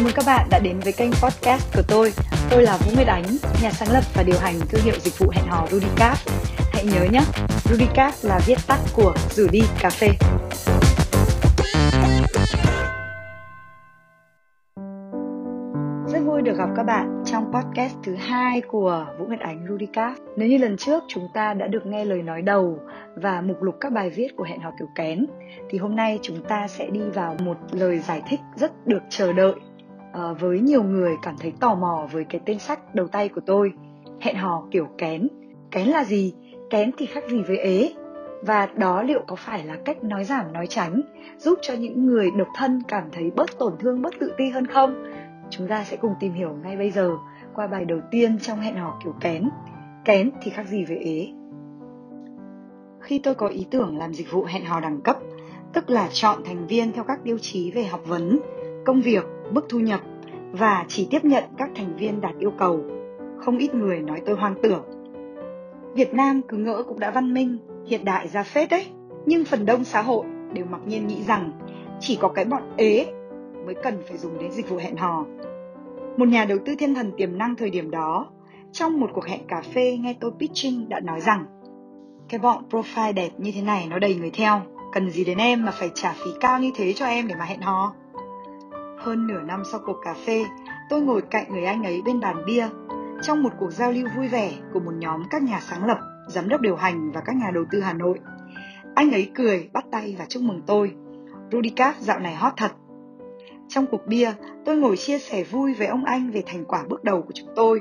Chào mừng các bạn đã đến với kênh podcast của tôi. Tôi là Vũ Nguyệt Ánh, nhà sáng lập và điều hành thương hiệu dịch vụ hẹn hò Rudicap. Hãy nhớ nhé, Rudicap là viết tắt của rủ đi cà phê. Rất vui được gặp các bạn trong podcast thứ hai của Vũ Nguyệt Ánh Rudicap. Nếu như lần trước chúng ta đã được nghe lời nói đầu và mục lục các bài viết của hẹn hò kiểu kén, thì hôm nay chúng ta sẽ đi vào một lời giải thích rất được chờ đợi Ờ, với nhiều người cảm thấy tò mò với cái tên sách đầu tay của tôi. Hẹn hò kiểu kén. Kén là gì? Kén thì khác gì với ế. Và đó liệu có phải là cách nói giảm, nói tránh, giúp cho những người độc thân cảm thấy bớt tổn thương, bớt tự ti hơn không? Chúng ta sẽ cùng tìm hiểu ngay bây giờ, qua bài đầu tiên trong hẹn hò kiểu kén. Kén thì khác gì với ế? Khi tôi có ý tưởng làm dịch vụ hẹn hò đẳng cấp, tức là chọn thành viên theo các tiêu chí về học vấn, công việc mức thu nhập và chỉ tiếp nhận các thành viên đạt yêu cầu. Không ít người nói tôi hoang tưởng. Việt Nam cứ ngỡ cũng đã văn minh, hiện đại ra phết đấy. Nhưng phần đông xã hội đều mặc nhiên nghĩ rằng chỉ có cái bọn ế mới cần phải dùng đến dịch vụ hẹn hò. Một nhà đầu tư thiên thần tiềm năng thời điểm đó, trong một cuộc hẹn cà phê nghe tôi pitching đã nói rằng cái bọn profile đẹp như thế này nó đầy người theo, cần gì đến em mà phải trả phí cao như thế cho em để mà hẹn hò. Hơn nửa năm sau cuộc cà phê, tôi ngồi cạnh người anh ấy bên bàn bia trong một cuộc giao lưu vui vẻ của một nhóm các nhà sáng lập, giám đốc điều hành và các nhà đầu tư Hà Nội. Anh ấy cười, bắt tay và chúc mừng tôi. Rudicap dạo này hot thật. Trong cuộc bia, tôi ngồi chia sẻ vui với ông anh về thành quả bước đầu của chúng tôi.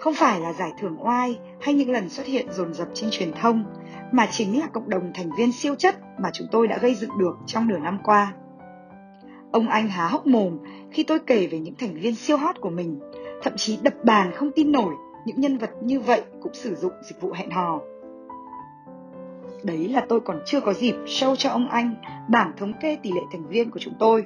Không phải là giải thưởng oai hay những lần xuất hiện dồn dập trên truyền thông, mà chính là cộng đồng thành viên siêu chất mà chúng tôi đã gây dựng được trong nửa năm qua. Ông anh há hốc mồm khi tôi kể về những thành viên siêu hot của mình, thậm chí đập bàn không tin nổi những nhân vật như vậy cũng sử dụng dịch vụ hẹn hò. Đấy là tôi còn chưa có dịp show cho ông anh bảng thống kê tỷ lệ thành viên của chúng tôi.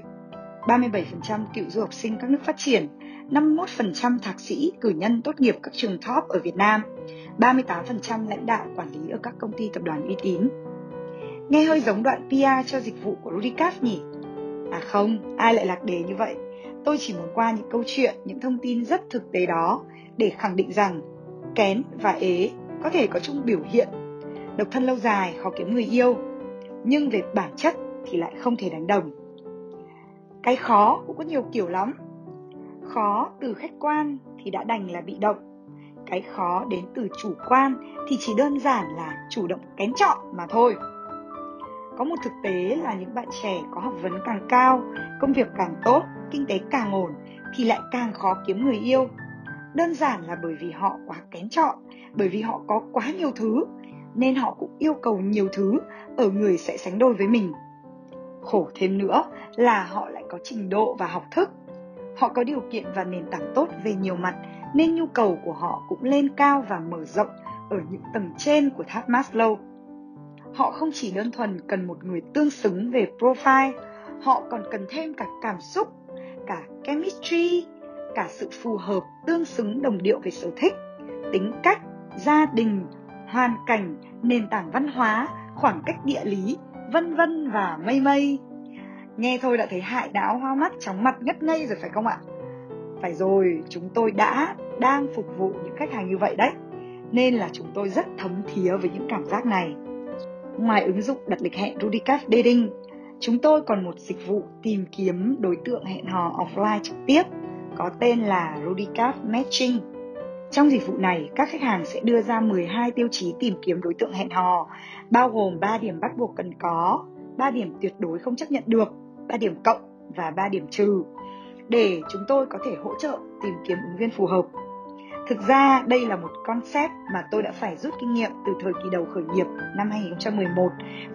37% cựu du học sinh các nước phát triển, 51% thạc sĩ cử nhân tốt nghiệp các trường top ở Việt Nam, 38% lãnh đạo quản lý ở các công ty tập đoàn uy tín. Nghe hơi giống đoạn PR cho dịch vụ của Rudicast nhỉ? À không, ai lại lạc đề như vậy? Tôi chỉ muốn qua những câu chuyện, những thông tin rất thực tế đó để khẳng định rằng kén và ế có thể có chung biểu hiện. Độc thân lâu dài khó kiếm người yêu, nhưng về bản chất thì lại không thể đánh đồng. Cái khó cũng có nhiều kiểu lắm. Khó từ khách quan thì đã đành là bị động. Cái khó đến từ chủ quan thì chỉ đơn giản là chủ động kén chọn mà thôi. Có một thực tế là những bạn trẻ có học vấn càng cao, công việc càng tốt, kinh tế càng ổn thì lại càng khó kiếm người yêu. Đơn giản là bởi vì họ quá kén chọn, bởi vì họ có quá nhiều thứ nên họ cũng yêu cầu nhiều thứ ở người sẽ sánh đôi với mình. Khổ thêm nữa là họ lại có trình độ và học thức. Họ có điều kiện và nền tảng tốt về nhiều mặt nên nhu cầu của họ cũng lên cao và mở rộng ở những tầng trên của tháp Maslow họ không chỉ đơn thuần cần một người tương xứng về profile, họ còn cần thêm cả cảm xúc, cả chemistry, cả sự phù hợp tương xứng đồng điệu về sở thích, tính cách, gia đình, hoàn cảnh, nền tảng văn hóa, khoảng cách địa lý, vân vân và mây mây. Nghe thôi đã thấy hại não hoa mắt chóng mặt ngất ngây rồi phải không ạ? Phải rồi, chúng tôi đã đang phục vụ những khách hàng như vậy đấy, nên là chúng tôi rất thấm thía với những cảm giác này. Ngoài ứng dụng đặt lịch hẹn Rudicap Dating, chúng tôi còn một dịch vụ tìm kiếm đối tượng hẹn hò offline trực tiếp có tên là Rudicap Matching. Trong dịch vụ này, các khách hàng sẽ đưa ra 12 tiêu chí tìm kiếm đối tượng hẹn hò, bao gồm 3 điểm bắt buộc cần có, 3 điểm tuyệt đối không chấp nhận được, 3 điểm cộng và 3 điểm trừ để chúng tôi có thể hỗ trợ tìm kiếm ứng viên phù hợp Thực ra đây là một concept mà tôi đã phải rút kinh nghiệm từ thời kỳ đầu khởi nghiệp năm 2011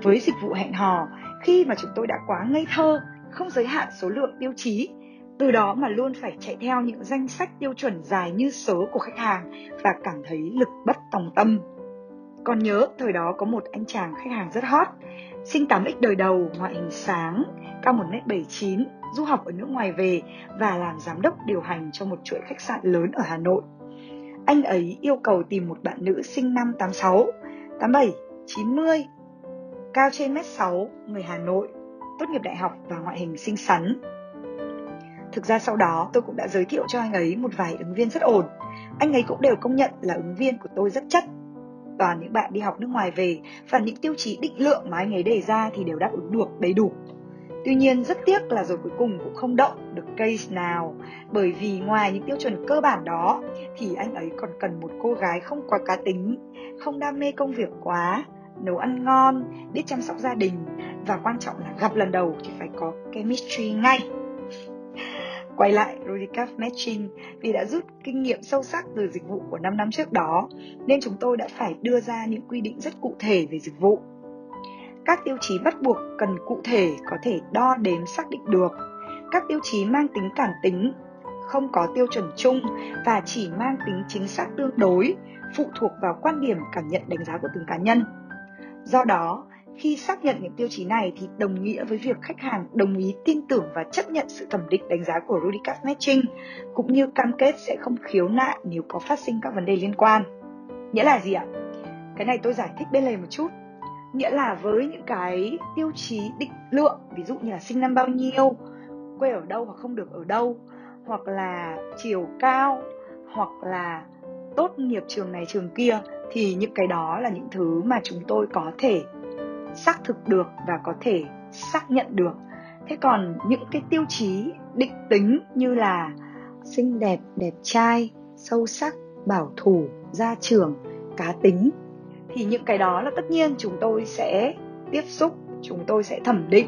với dịch vụ hẹn hò khi mà chúng tôi đã quá ngây thơ, không giới hạn số lượng tiêu chí. Từ đó mà luôn phải chạy theo những danh sách tiêu chuẩn dài như số của khách hàng và cảm thấy lực bất tòng tâm. Còn nhớ thời đó có một anh chàng khách hàng rất hot, sinh 8x đời đầu, ngoại hình sáng, cao 1m79, du học ở nước ngoài về và làm giám đốc điều hành cho một chuỗi khách sạn lớn ở Hà Nội anh ấy yêu cầu tìm một bạn nữ sinh năm 86, 87, 90, cao trên mét 6, người Hà Nội, tốt nghiệp đại học và ngoại hình xinh xắn. Thực ra sau đó tôi cũng đã giới thiệu cho anh ấy một vài ứng viên rất ổn. Anh ấy cũng đều công nhận là ứng viên của tôi rất chất. Toàn những bạn đi học nước ngoài về và những tiêu chí định lượng mà anh ấy đề ra thì đều đáp ứng được đầy đủ. Tuy nhiên rất tiếc là rồi cuối cùng cũng không động được case nào bởi vì ngoài những tiêu chuẩn cơ bản đó thì anh ấy còn cần một cô gái không quá cá tính, không đam mê công việc quá, nấu ăn ngon, biết chăm sóc gia đình và quan trọng là gặp lần đầu thì phải có chemistry ngay. Quay lại Rudicap Matching vì đã rút kinh nghiệm sâu sắc từ dịch vụ của 5 năm trước đó nên chúng tôi đã phải đưa ra những quy định rất cụ thể về dịch vụ. Các tiêu chí bắt buộc cần cụ thể có thể đo đếm xác định được. Các tiêu chí mang tính cảm tính, không có tiêu chuẩn chung và chỉ mang tính chính xác tương đối, phụ thuộc vào quan điểm cảm nhận đánh giá của từng cá nhân. Do đó, khi xác nhận những tiêu chí này thì đồng nghĩa với việc khách hàng đồng ý tin tưởng và chấp nhận sự thẩm định đánh giá của Rudicast Matching cũng như cam kết sẽ không khiếu nại nếu có phát sinh các vấn đề liên quan. Nghĩa là gì ạ? Cái này tôi giải thích bên lề một chút. Nghĩa là với những cái tiêu chí định lượng, ví dụ như là sinh năm bao nhiêu, quê ở đâu hoặc không được ở đâu, hoặc là chiều cao, hoặc là tốt nghiệp trường này trường kia thì những cái đó là những thứ mà chúng tôi có thể xác thực được và có thể xác nhận được. Thế còn những cái tiêu chí định tính như là xinh đẹp đẹp trai sâu sắc bảo thủ gia trưởng cá tính thì những cái đó là tất nhiên chúng tôi sẽ tiếp xúc chúng tôi sẽ thẩm định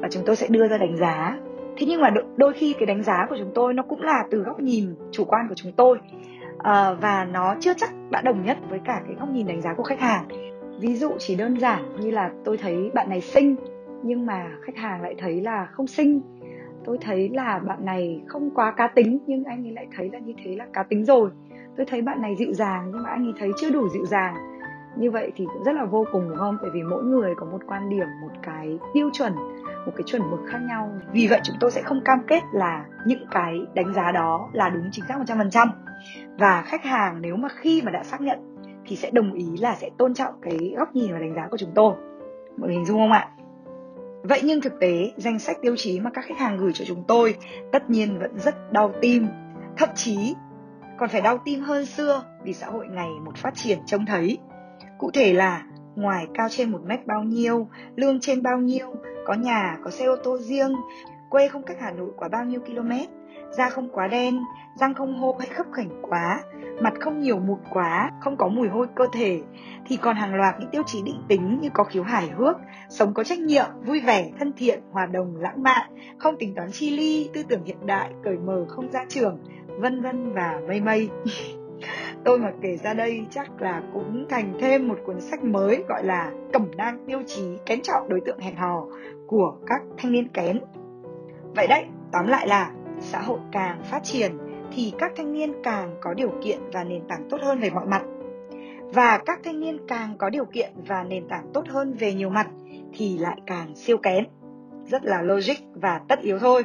và chúng tôi sẽ đưa ra đánh giá. Thế nhưng mà đôi khi cái đánh giá của chúng tôi nó cũng là từ góc nhìn chủ quan của chúng tôi à, và nó chưa chắc đã đồng nhất với cả cái góc nhìn đánh giá của khách hàng. Ví dụ chỉ đơn giản như là tôi thấy bạn này xinh nhưng mà khách hàng lại thấy là không xinh. Tôi thấy là bạn này không quá cá tính nhưng anh ấy lại thấy là như thế là cá tính rồi. Tôi thấy bạn này dịu dàng nhưng mà anh ấy thấy chưa đủ dịu dàng như vậy thì cũng rất là vô cùng, đúng không? Tại vì mỗi người có một quan điểm, một cái tiêu chuẩn, một cái chuẩn mực khác nhau. Vì vậy chúng tôi sẽ không cam kết là những cái đánh giá đó là đúng chính xác 100% và khách hàng nếu mà khi mà đã xác nhận thì sẽ đồng ý là sẽ tôn trọng cái góc nhìn và đánh giá của chúng tôi. Mọi người hình dung không ạ? Vậy nhưng thực tế, danh sách tiêu chí mà các khách hàng gửi cho chúng tôi tất nhiên vẫn rất đau tim. Thậm chí còn phải đau tim hơn xưa vì xã hội ngày một phát triển trông thấy cụ thể là ngoài cao trên một mét bao nhiêu lương trên bao nhiêu có nhà có xe ô tô riêng quê không cách hà nội quá bao nhiêu km da không quá đen, răng không hô hay khấp khảnh quá, mặt không nhiều mụn quá, không có mùi hôi cơ thể, thì còn hàng loạt những tiêu chí định tính như có khiếu hài hước, sống có trách nhiệm, vui vẻ, thân thiện, hòa đồng, lãng mạn, không tính toán chi ly, tư tưởng hiện đại, cởi mở, không ra trường, vân vân và mây mây. Tôi mà kể ra đây chắc là cũng thành thêm một cuốn sách mới gọi là Cẩm nang tiêu chí kén chọn đối tượng hẹn hò của các thanh niên kén. Vậy đấy, tóm lại là xã hội càng phát triển thì các thanh niên càng có điều kiện và nền tảng tốt hơn về mọi mặt. Và các thanh niên càng có điều kiện và nền tảng tốt hơn về nhiều mặt thì lại càng siêu kén. Rất là logic và tất yếu thôi.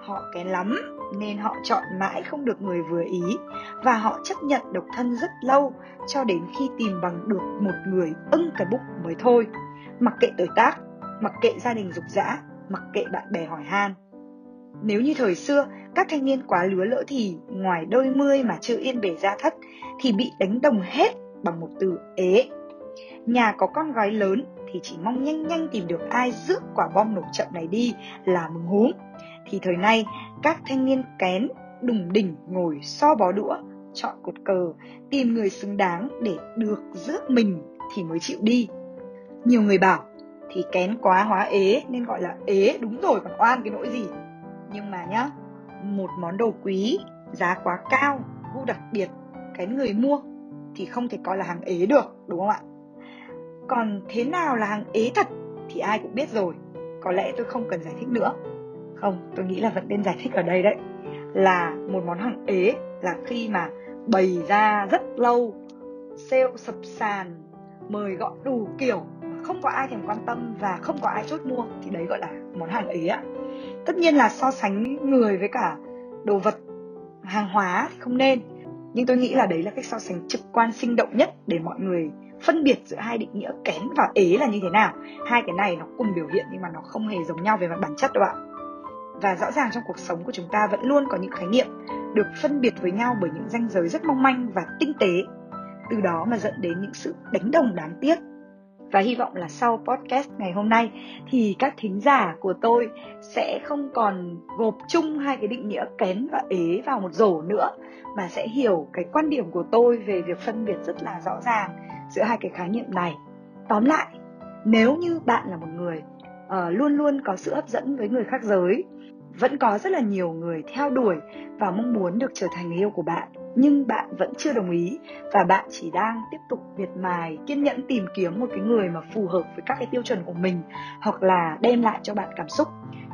Họ kén lắm nên họ chọn mãi không được người vừa ý và họ chấp nhận độc thân rất lâu cho đến khi tìm bằng được một người ưng cái bụng mới thôi mặc kệ tuổi tác mặc kệ gia đình dục dã mặc kệ bạn bè hỏi han nếu như thời xưa, các thanh niên quá lứa lỡ thì ngoài đôi mươi mà chưa yên bề ra thất thì bị đánh đồng hết bằng một từ ế. Nhà có con gái lớn thì chỉ mong nhanh nhanh tìm được ai rước quả bom nổ chậm này đi là mừng húm. Thì thời nay, các thanh niên kén đùng đỉnh ngồi so bó đũa, chọn cột cờ, tìm người xứng đáng để được rước mình thì mới chịu đi. Nhiều người bảo thì kén quá hóa ế nên gọi là ế đúng rồi còn oan cái nỗi gì? Nhưng mà nhá một món đồ quý giá quá cao gu đặc biệt cái người mua thì không thể coi là hàng ế được đúng không ạ? Còn thế nào là hàng ế thật thì ai cũng biết rồi có lẽ tôi không cần giải thích nữa không, tôi nghĩ là vẫn nên giải thích ở đây đấy. Là một món hàng ế, là khi mà bày ra rất lâu, sale sập sàn, mời gọi đủ kiểu không có ai thèm quan tâm và không có ai chốt mua, thì đấy gọi là món hàng ế ạ tất nhiên là so sánh người với cả đồ vật, hàng hóa thì không nên. Nhưng tôi nghĩ là đấy là cách so sánh trực quan sinh động nhất để mọi người phân biệt giữa hai định nghĩa kén và ế là như thế nào. Hai cái này nó cùng biểu hiện nhưng mà nó không hề giống nhau về mặt bản chất đâu ạ và rõ ràng trong cuộc sống của chúng ta vẫn luôn có những khái niệm được phân biệt với nhau bởi những ranh giới rất mong manh và tinh tế. Từ đó mà dẫn đến những sự đánh đồng đáng tiếc. Và hy vọng là sau podcast ngày hôm nay thì các thính giả của tôi sẽ không còn gộp chung hai cái định nghĩa kén và ế vào một rổ nữa, mà sẽ hiểu cái quan điểm của tôi về việc phân biệt rất là rõ ràng giữa hai cái khái niệm này. Tóm lại, nếu như bạn là một người uh, luôn luôn có sự hấp dẫn với người khác giới. Vẫn có rất là nhiều người theo đuổi và mong muốn được trở thành người yêu của bạn nhưng bạn vẫn chưa đồng ý và bạn chỉ đang tiếp tục miệt mài kiên nhẫn tìm kiếm một cái người mà phù hợp với các cái tiêu chuẩn của mình hoặc là đem lại cho bạn cảm xúc.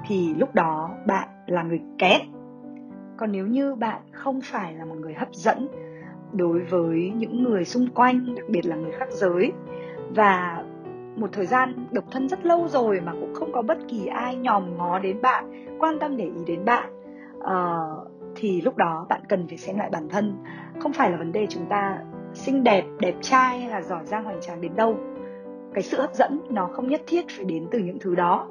Thì lúc đó bạn là người kém còn nếu như bạn không phải là một người hấp dẫn đối với những người xung quanh đặc biệt là người khác giới và một thời gian độc thân rất lâu rồi mà cũng không có bất kỳ ai nhòm ngó đến bạn quan tâm để ý đến bạn. Uh, thì lúc đó bạn cần phải xem lại bản thân. Không phải là vấn đề chúng ta xinh đẹp đẹp trai hay là giỏi giang hoành tráng đến đâu. Cái sự hấp dẫn nó không nhất thiết phải đến từ những thứ đó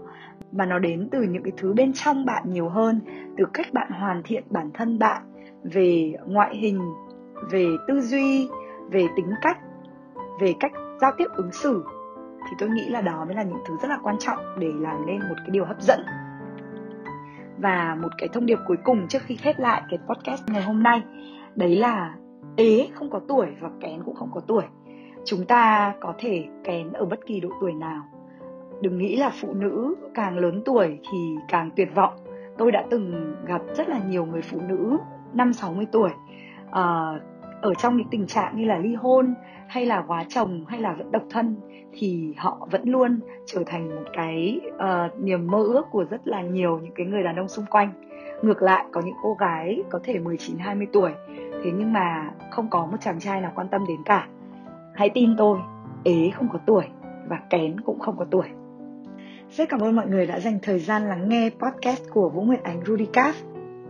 mà nó đến từ những cái thứ bên trong bạn nhiều hơn từ cách bạn hoàn thiện bản thân bạn về ngoại hình về tư duy về tính cách về cách giao tiếp ứng xử thì tôi nghĩ là đó mới là những thứ rất là quan trọng để làm nên một cái điều hấp dẫn. Và một cái thông điệp cuối cùng trước khi khép lại cái podcast ngày hôm nay đấy là ế không có tuổi và kén cũng không có tuổi. Chúng ta có thể kén ở bất kỳ độ tuổi nào. Đừng nghĩ là phụ nữ càng lớn tuổi thì càng tuyệt vọng. Tôi đã từng gặp rất là nhiều người phụ nữ năm 60 tuổi. Uh, ở trong những tình trạng như là ly hôn hay là quá chồng hay là vẫn độc thân thì họ vẫn luôn trở thành một cái uh, niềm mơ ước của rất là nhiều những cái người đàn ông xung quanh. Ngược lại có những cô gái có thể 19 20 tuổi thế nhưng mà không có một chàng trai nào quan tâm đến cả. Hãy tin tôi ế không có tuổi và kén cũng không có tuổi. Rất cảm ơn mọi người đã dành thời gian lắng nghe podcast của Vũ Nguyệt Ánh Rudicast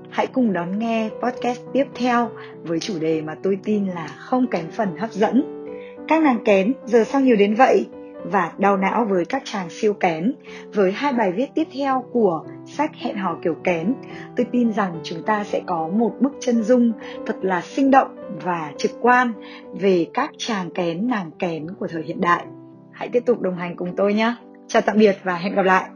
Hãy cùng đón nghe podcast tiếp theo với chủ đề mà tôi tin là không kém phần hấp dẫn. Các nàng kén, giờ sao nhiều đến vậy? Và đau não với các chàng siêu kén, với hai bài viết tiếp theo của sách Hẹn hò kiểu kén. Tôi tin rằng chúng ta sẽ có một bức chân dung thật là sinh động và trực quan về các chàng kén, nàng kén của thời hiện đại. Hãy tiếp tục đồng hành cùng tôi nhé. Chào tạm biệt và hẹn gặp lại.